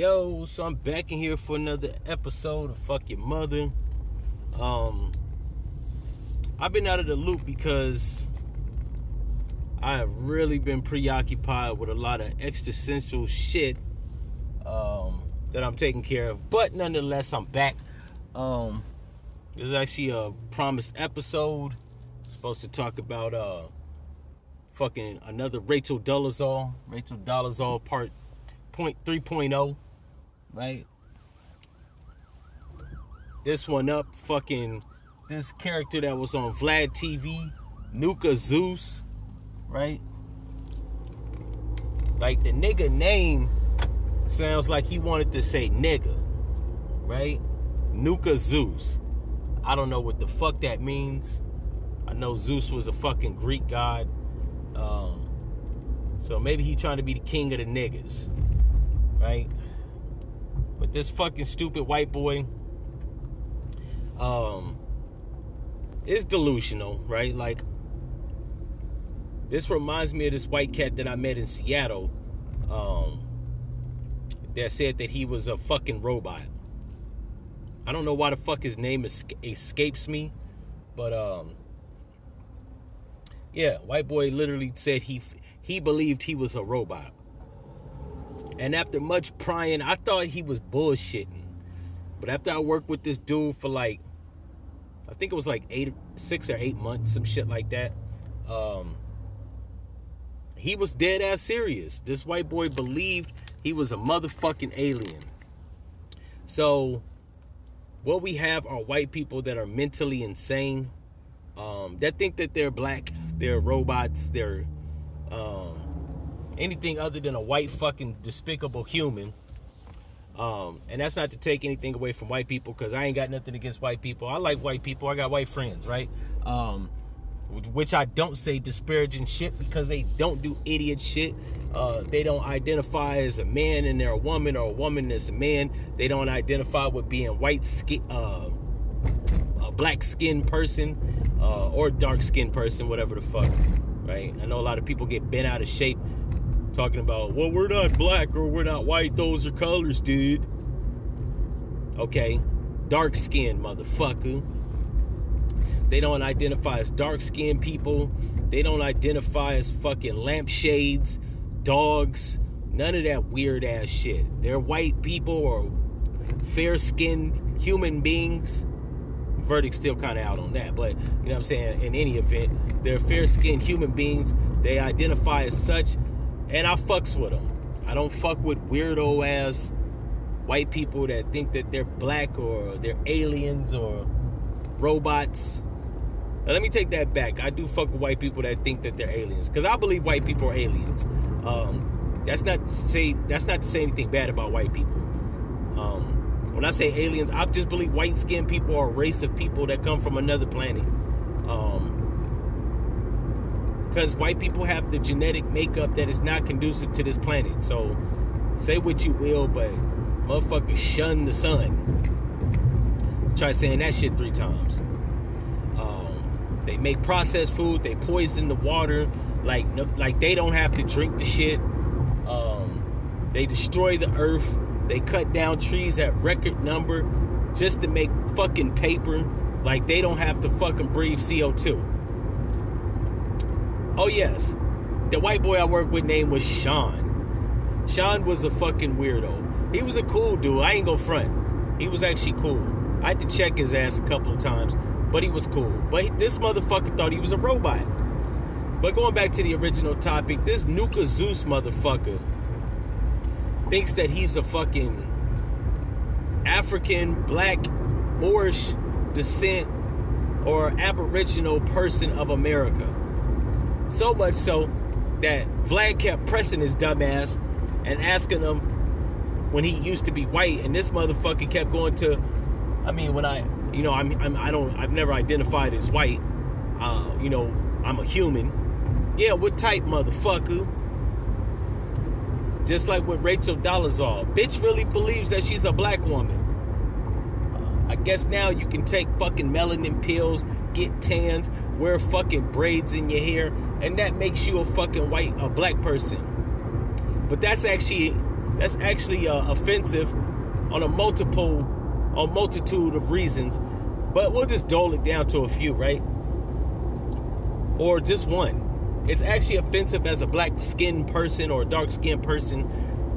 Yo, so I'm back in here for another episode of Fuck Your Mother. Um, I've been out of the loop because I have really been preoccupied with a lot of existential shit um, that I'm taking care of. But nonetheless, I'm back. Um, this is actually a promised episode. I'm supposed to talk about uh, fucking another Rachel Dolezal, Rachel Dolezal part point 3.0, right? This one up, fucking this character that was on Vlad TV, Nuka Zeus, right? Like the nigga name sounds like he wanted to say nigga, right? Nuka Zeus. I don't know what the fuck that means. I know Zeus was a fucking Greek god. Um, so maybe he trying to be the king of the niggas right? But this fucking stupid white boy um is delusional, right? Like this reminds me of this white cat that I met in Seattle um that said that he was a fucking robot. I don't know why the fuck his name escapes me, but um yeah, white boy literally said he he believed he was a robot. And after much prying, I thought he was bullshitting. But after I worked with this dude for like, I think it was like eight, six or eight months, some shit like that. Um, he was dead ass serious. This white boy believed he was a motherfucking alien. So, what we have are white people that are mentally insane, um, that think that they're black, they're robots, they're um, anything other than a white fucking despicable human. Um, and that's not to take anything away from white people because I ain't got nothing against white people. I like white people. I got white friends, right? Um, which I don't say disparaging shit because they don't do idiot shit. Uh, they don't identify as a man and they're a woman or a woman as a man. They don't identify with being white skin, uh, a black skinned person uh, or dark skinned person, whatever the fuck, right? I know a lot of people get bent out of shape talking about, well, we're not black or we're not white, those are colors, dude. Okay, dark skin, motherfucker. They don't identify as dark skinned people. They don't identify as fucking lampshades, dogs, none of that weird ass shit. They're white people or fair skinned human beings. Verdict's still kind of out on that, but you know what I'm saying? In any event, they're fair skinned human beings. They identify as such and I fucks with them. I don't fuck with weirdo ass white people that think that they're black or they're aliens or robots. Now, let me take that back. I do fuck with white people that think that they're aliens because I believe white people are aliens. Um, that's not to say that's not to say anything bad about white people. Um, when I say aliens, I just believe white skinned people are a race of people that come from another planet. Um, because white people have the genetic makeup that is not conducive to this planet. So say what you will, but motherfuckers shun the sun. Try saying that shit three times. Um, they make processed food. They poison the water. Like no, like they don't have to drink the shit. Um, they destroy the earth. They cut down trees at record number just to make fucking paper. Like they don't have to fucking breathe CO2. Oh yes, the white boy I worked with name was Sean. Sean was a fucking weirdo. He was a cool dude. I ain't go front. He was actually cool. I had to check his ass a couple of times, but he was cool. But this motherfucker thought he was a robot. But going back to the original topic, this Nuka Zeus motherfucker thinks that he's a fucking African, black, Moorish descent or aboriginal person of America. So much so that Vlad kept pressing his dumbass and asking him when he used to be white, and this motherfucker kept going to. I mean, when I, you know, I'm, I'm I don't, I've never identified as white. Uh, you know, I'm a human. Yeah, what type, motherfucker? Just like with Rachel Dolezal, bitch really believes that she's a black woman. Uh, I guess now you can take fucking melanin pills, get tans, wear fucking braids in your hair, and that makes you a fucking white, a black person. But that's actually that's actually uh, offensive on a multiple, a multitude of reasons. But we'll just dole it down to a few, right? Or just one. It's actually offensive as a black skinned person or a dark skinned person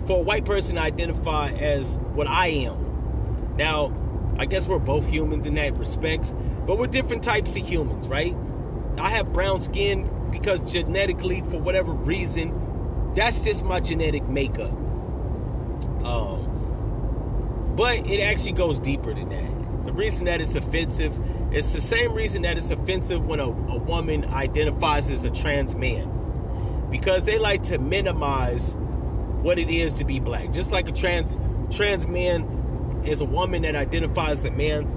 for a white person to identify as what I am. Now, I guess we're both humans in that respect, but we're different types of humans, right? I have brown skin because genetically, for whatever reason, that's just my genetic makeup. Um, but it actually goes deeper than that. The reason that it's offensive it's the same reason that it's offensive when a, a woman identifies as a trans man. Because they like to minimize what it is to be black. Just like a trans trans man is a woman that identifies as a man,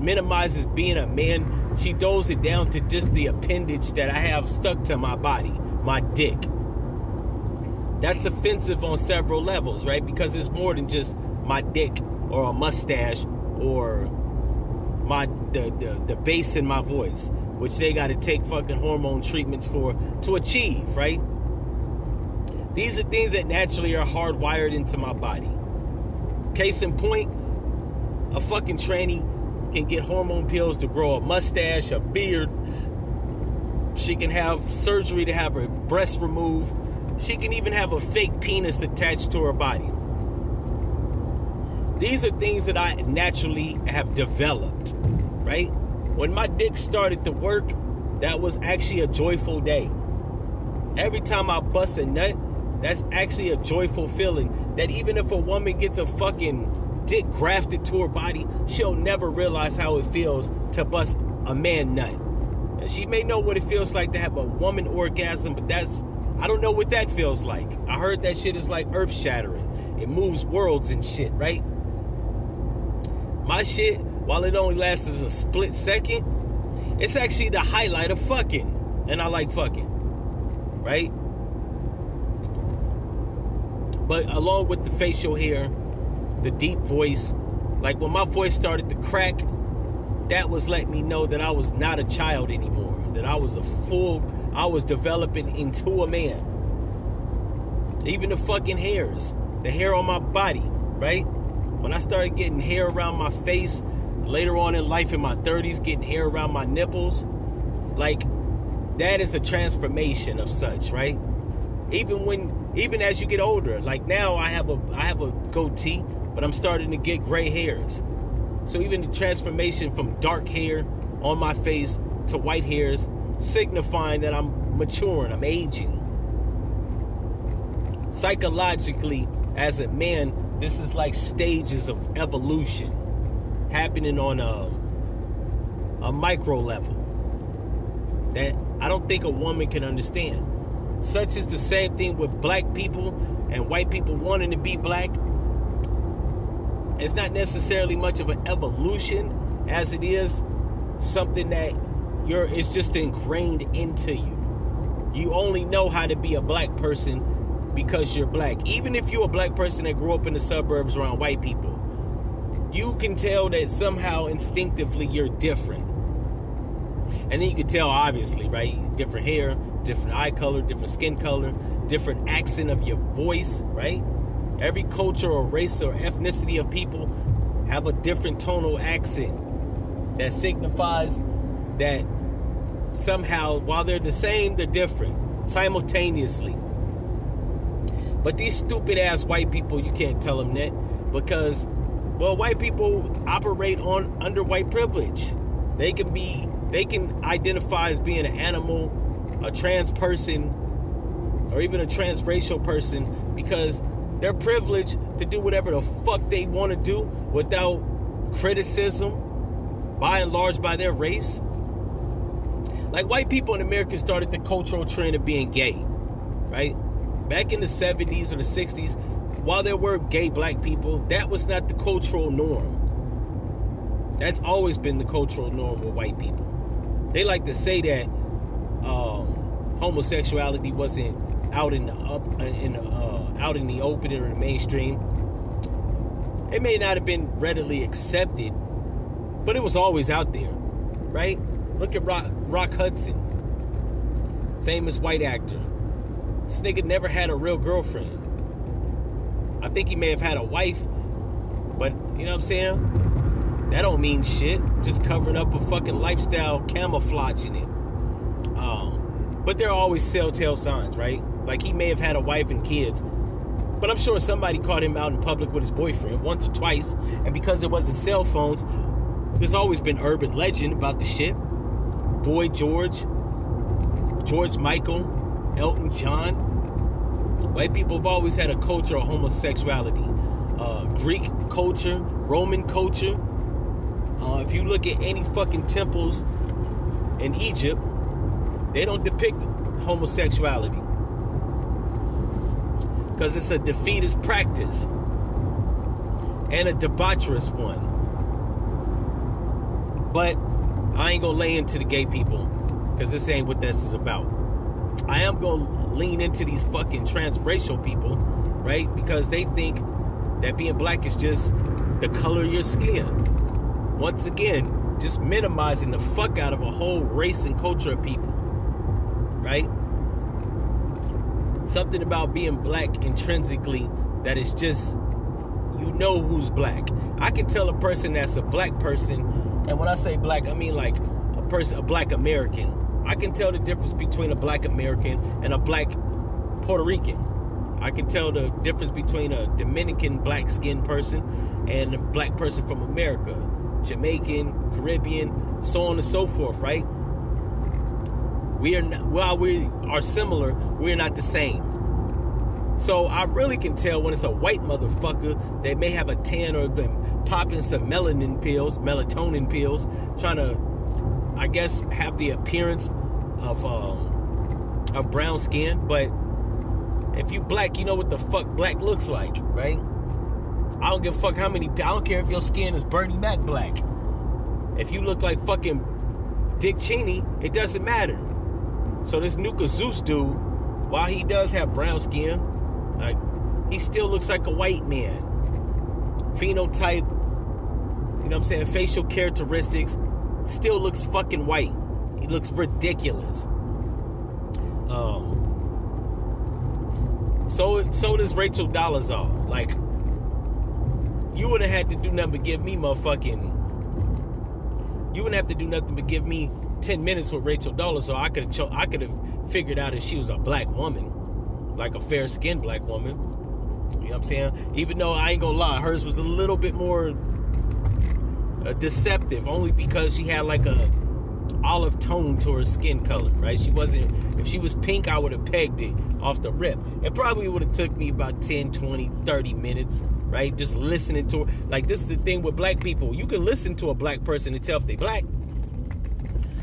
minimizes being a man. She doles it down to just the appendage that I have stuck to my body, my dick. That's offensive on several levels, right? Because it's more than just my dick or a mustache or my the, the, the bass in my voice, which they got to take fucking hormone treatments for to achieve, right? These are things that naturally are hardwired into my body. Case in point, a fucking tranny can get hormone pills to grow a mustache, a beard. She can have surgery to have her breast removed. She can even have a fake penis attached to her body. These are things that I naturally have developed, right? When my dick started to work, that was actually a joyful day. Every time I bust a nut, that's actually a joyful feeling. That even if a woman gets a fucking dick grafted to her body, she'll never realize how it feels to bust a man nut. And she may know what it feels like to have a woman orgasm, but that's, I don't know what that feels like. I heard that shit is like earth shattering. It moves worlds and shit, right? My shit, while it only lasts as a split second, it's actually the highlight of fucking. And I like fucking. Right? But along with the facial hair, the deep voice, like when my voice started to crack, that was letting me know that I was not a child anymore. That I was a full, I was developing into a man. Even the fucking hairs, the hair on my body, right? When I started getting hair around my face, later on in life in my 30s, getting hair around my nipples, like that is a transformation of such, right? Even when even as you get older, like now I have a I have a goatee, but I'm starting to get gray hairs. So even the transformation from dark hair on my face to white hairs, signifying that I'm maturing, I'm aging. Psychologically, as a man, this is like stages of evolution happening on a, a micro level that I don't think a woman can understand. Such is the same thing with black people and white people wanting to be black. It's not necessarily much of an evolution as it is something that you're it's just ingrained into you. You only know how to be a black person because you're black. Even if you're a black person that grew up in the suburbs around white people, you can tell that somehow instinctively you're different. And then you can tell, obviously, right? Different hair, different eye color, different skin color, different accent of your voice, right? Every culture or race or ethnicity of people have a different tonal accent that signifies that somehow, while they're the same, they're different simultaneously. But these stupid ass white people, you can't tell them that because, well, white people operate on under white privilege. They can be, they can identify as being an animal, a trans person, or even a transracial person because they're privileged to do whatever the fuck they want to do without criticism, by and large, by their race. Like white people in America started the cultural trend of being gay, right? back in the 70s or the 60s, while there were gay black people, that was not the cultural norm. That's always been the cultural norm with white people. They like to say that um, homosexuality wasn't out in the up in the, uh, out in the open or the mainstream. It may not have been readily accepted, but it was always out there, right? Look at Rock, Rock Hudson, famous white actor this nigga never had a real girlfriend. I think he may have had a wife, but you know what I'm saying? That don't mean shit. Just covering up a fucking lifestyle, camouflaging it. Um, but there are always telltale signs, right? Like he may have had a wife and kids, but I'm sure somebody caught him out in public with his boyfriend once or twice. And because there wasn't cell phones, there's always been urban legend about the shit. Boy George, George Michael, Elton John. White people have always had a culture of homosexuality. Uh, Greek culture, Roman culture. Uh, if you look at any fucking temples in Egypt, they don't depict homosexuality because it's a defeatist practice and a debaucherous one. But I ain't gonna lay into the gay people because this ain't what this is about. I am gonna lean into these fucking transracial people, right? Because they think that being black is just the color of your skin. Once again, just minimizing the fuck out of a whole race and culture of people, right? Something about being black intrinsically that is just you know who's black. I can tell a person that's a black person, and when I say black, I mean like a person, a black American. I can tell the difference between a black American and a black Puerto Rican. I can tell the difference between a Dominican black skinned person and a black person from America, Jamaican, Caribbean, so on and so forth, right? We are not, while we are similar, we're not the same. So I really can tell when it's a white motherfucker that may have a tan or been popping some melanin pills, melatonin pills, trying to, I guess, have the appearance of um, of brown skin. But if you black, you know what the fuck black looks like, right? I don't give a fuck how many. I don't care if your skin is Bernie Mac black. If you look like fucking Dick Cheney, it doesn't matter. So this Nuka Zeus dude, while he does have brown skin, like he still looks like a white man. Phenotype, you know what I'm saying, facial characteristics, still looks fucking white. He looks ridiculous. Um so so does Rachel Dolezal. Like you wouldn't have had to do nothing but give me motherfucking you wouldn't have to do nothing but give me 10 minutes with Rachel Dolezal, so I could have cho- I could have figured out if she was a black woman, like a fair skinned black woman. You know what I'm saying? Even though I ain't gonna lie, hers was a little bit more uh, deceptive, only because she had like a olive tone to her skin color, right? She wasn't, if she was pink, I would have pegged it off the rip. It probably would have took me about 10, 20, 30 minutes, right? Just listening to her. Like, this is the thing with black people. You can listen to a black person and tell if they black.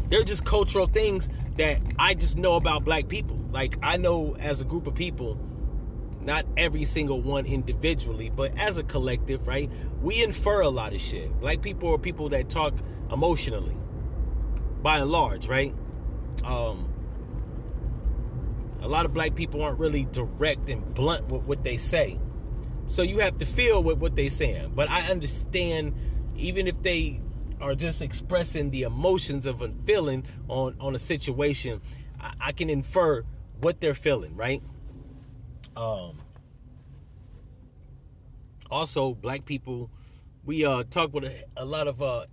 They're just cultural things that I just know about black people. Like I know as a group of people, not every single one individually, but as a collective, right? We infer a lot of shit. Black people are people that talk emotionally, by and large, right? Um, a lot of black people aren't really direct and blunt with what they say. So you have to feel with what they're saying. But I understand, even if they are just expressing the emotions of a feeling on on a situation, I, I can infer what they're feeling, right? Um. Also, black people, we uh talk with a, a lot of uh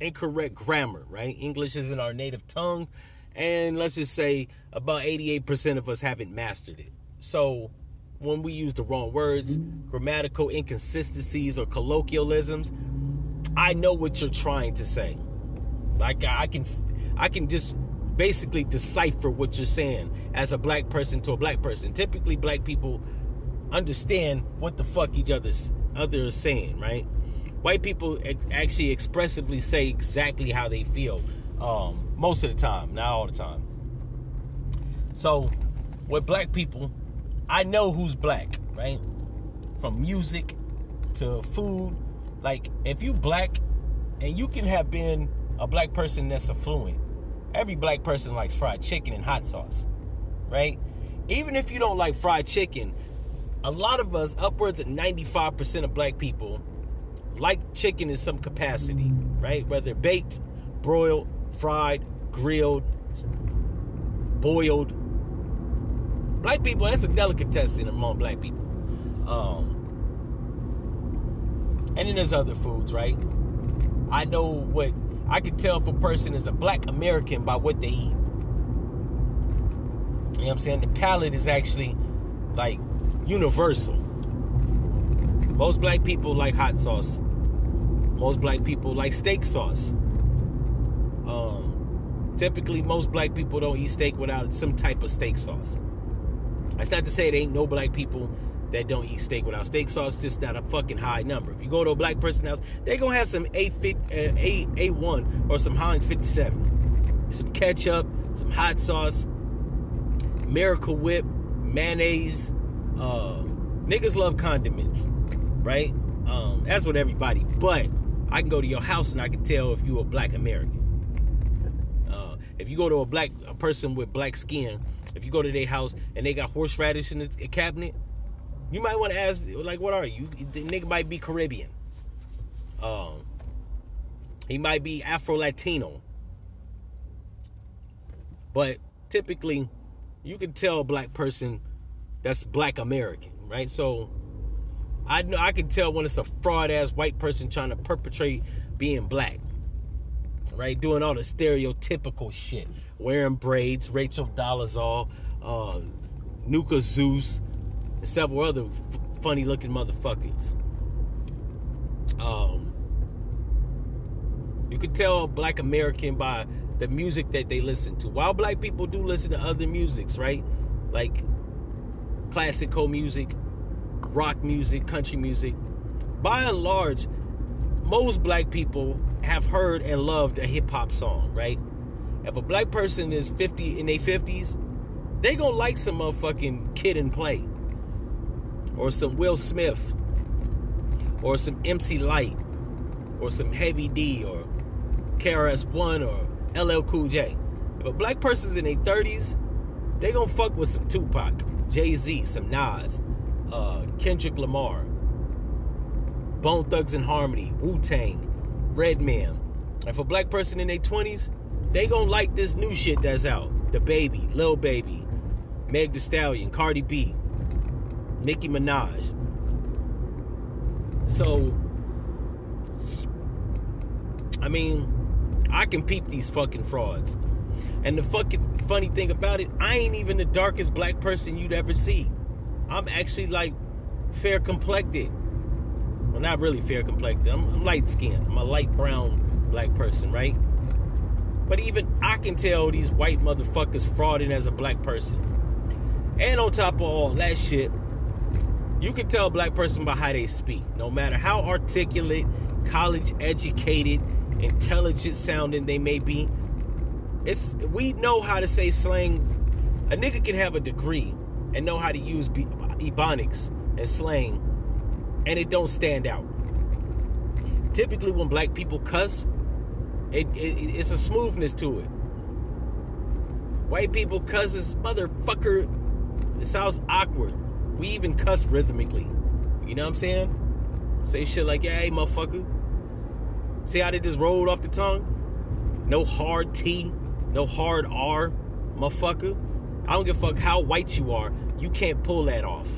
incorrect grammar, right? English isn't our native tongue, and let's just say about 88% of us haven't mastered it. So when we use the wrong words, grammatical inconsistencies, or colloquialisms, I know what you're trying to say. Like I can I can just basically decipher what you're saying as a black person to a black person. Typically black people understand what the fuck each other's other is saying, right? White people actually expressively say exactly how they feel um, most of the time, not all the time. So, with black people, I know who's black, right? From music to food like, if you black and you can have been a black person that's affluent, every black person likes fried chicken and hot sauce, right? Even if you don't like fried chicken, a lot of us, upwards of 95% of black people, like chicken in some capacity, right? Whether baked, broiled, fried, grilled, boiled. Black people, that's a delicatessen among black people. Um, and then there's other foods, right? I know what I can tell if a person is a black American by what they eat. You know what I'm saying? The palate is actually like universal. Most black people like hot sauce. Most black people like steak sauce. Um, typically, most black people don't eat steak without some type of steak sauce. That's not to say it ain't no black people that don't eat steak without steak sauce. Just not a fucking high number. If you go to a black person house, they gonna have some A A A one or some Heinz 57, some ketchup, some hot sauce, Miracle Whip, mayonnaise. Uh, niggas love condiments, right? Um, that's what everybody. But I can go to your house and I can tell if you're a black American. Uh, if you go to a black a person with black skin, if you go to their house and they got horseradish in the cabinet, you might want to ask, like, what are you? The nigga might be Caribbean. Um, he might be Afro Latino. But typically, you can tell a black person that's black American, right? So I know I can tell when it's a fraud ass white person trying to perpetrate being black. Right? Doing all the stereotypical shit. Wearing braids, Rachel Dolezal, uh, Nuka Zeus, several other f- funny looking motherfuckers. Um, you could tell black American by the music that they listen to. While black people do listen to other musics, right? Like classical music, rock music, country music. By and large, most black people have heard and loved a hip hop song, right? If a black person is 50 in their 50s, they gonna like some motherfucking Kid and Play, or some Will Smith, or some MC Lyte or some Heavy D, or KRS One, or LL Cool J. If a black person's in their 30s, they gonna fuck with some Tupac, Jay Z, some Nas, uh, Kendrick Lamar, Bone Thugs and Harmony, Wu Tang, Redman. If a black person in their 20s, they gonna like this new shit that's out. DaBaby, Lil Baby, Meg The Stallion, Cardi B, Nicki Minaj. So, I mean, I can peep these fucking frauds. And the fucking funny thing about it, I ain't even the darkest black person you'd ever see. I'm actually like fair complected. Well, not really fair complected. I'm, I'm light skinned. I'm a light brown black person, right? But even I can tell these white motherfuckers frauding as a black person. And on top of all that shit, you can tell a black person by how they speak. No matter how articulate, college educated, intelligent sounding they may be. It's we know how to say slang. A nigga can have a degree and know how to use ebonics and slang, and it don't stand out. Typically, when black people cuss, it, it it's a smoothness to it. White people cuss as motherfucker. It sounds awkward. We even cuss rhythmically. You know what I'm saying? Say shit like, yeah, hey, motherfucker. See how they just rolled off the tongue? No hard T, no hard R, motherfucker. I don't give a fuck how white you are. You can't pull that off.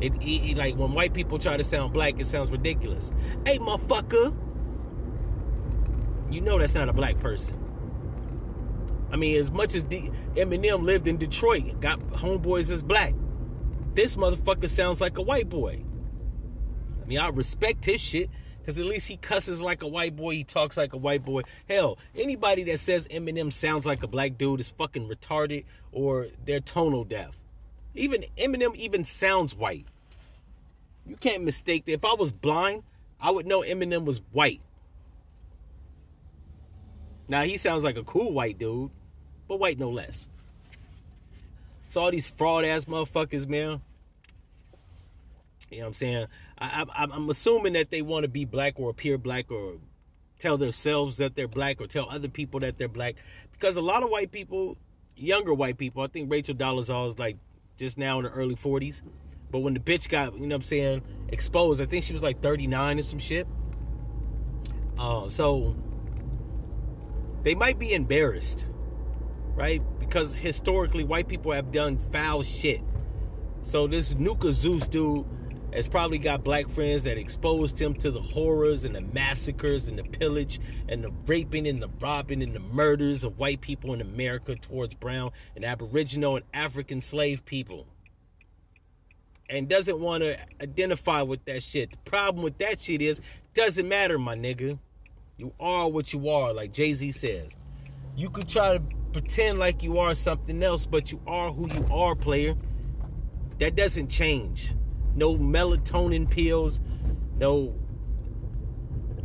It, it, it, like when white people try to sound black, it sounds ridiculous. Hey, motherfucker. You know that's not a black person. I mean, as much as D- Eminem lived in Detroit, got homeboys as black. This motherfucker sounds like a white boy. I mean, I respect his shit because at least he cusses like a white boy. He talks like a white boy. Hell, anybody that says Eminem sounds like a black dude is fucking retarded or they're tonal deaf. Even Eminem even sounds white. You can't mistake that. If I was blind, I would know Eminem was white. Now he sounds like a cool white dude, but white no less. So all these fraud ass motherfuckers, man. You know what I'm saying? I, I, I'm assuming that they want to be black or appear black or tell themselves that they're black or tell other people that they're black. Because a lot of white people, younger white people, I think Rachel Dolezal is like just now in the early 40s. But when the bitch got, you know what I'm saying, exposed, I think she was like 39 or some shit. Uh, so they might be embarrassed, right? Because historically, white people have done foul shit. So this Nuka Zeus dude has probably got black friends that exposed him to the horrors and the massacres and the pillage and the raping and the robbing and the murders of white people in America towards brown and aboriginal and African slave people. And doesn't want to identify with that shit. The problem with that shit is doesn't matter, my nigga. You are what you are, like Jay-Z says. You could try to pretend like you are something else, but you are who you are, player. That doesn't change no melatonin pills, no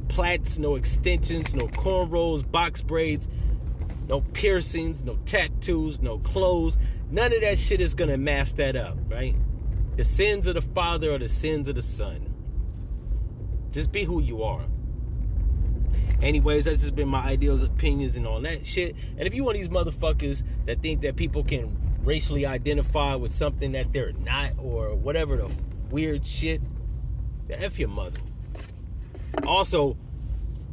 plaits, no extensions, no cornrows, box braids, no piercings, no tattoos, no clothes. None of that shit is gonna mask that up, right? The sins of the father are the sins of the son. Just be who you are. Anyways, that's just been my ideals, opinions, and all that shit. And if you want these motherfuckers that think that people can racially identify with something that they're not, or whatever the weird shit. F your mother. Also,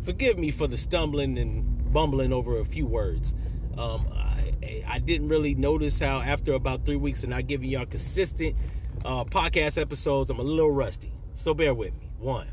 forgive me for the stumbling and bumbling over a few words. Um, I, I didn't really notice how after about three weeks of not giving y'all consistent uh, podcast episodes, I'm a little rusty. So bear with me. One.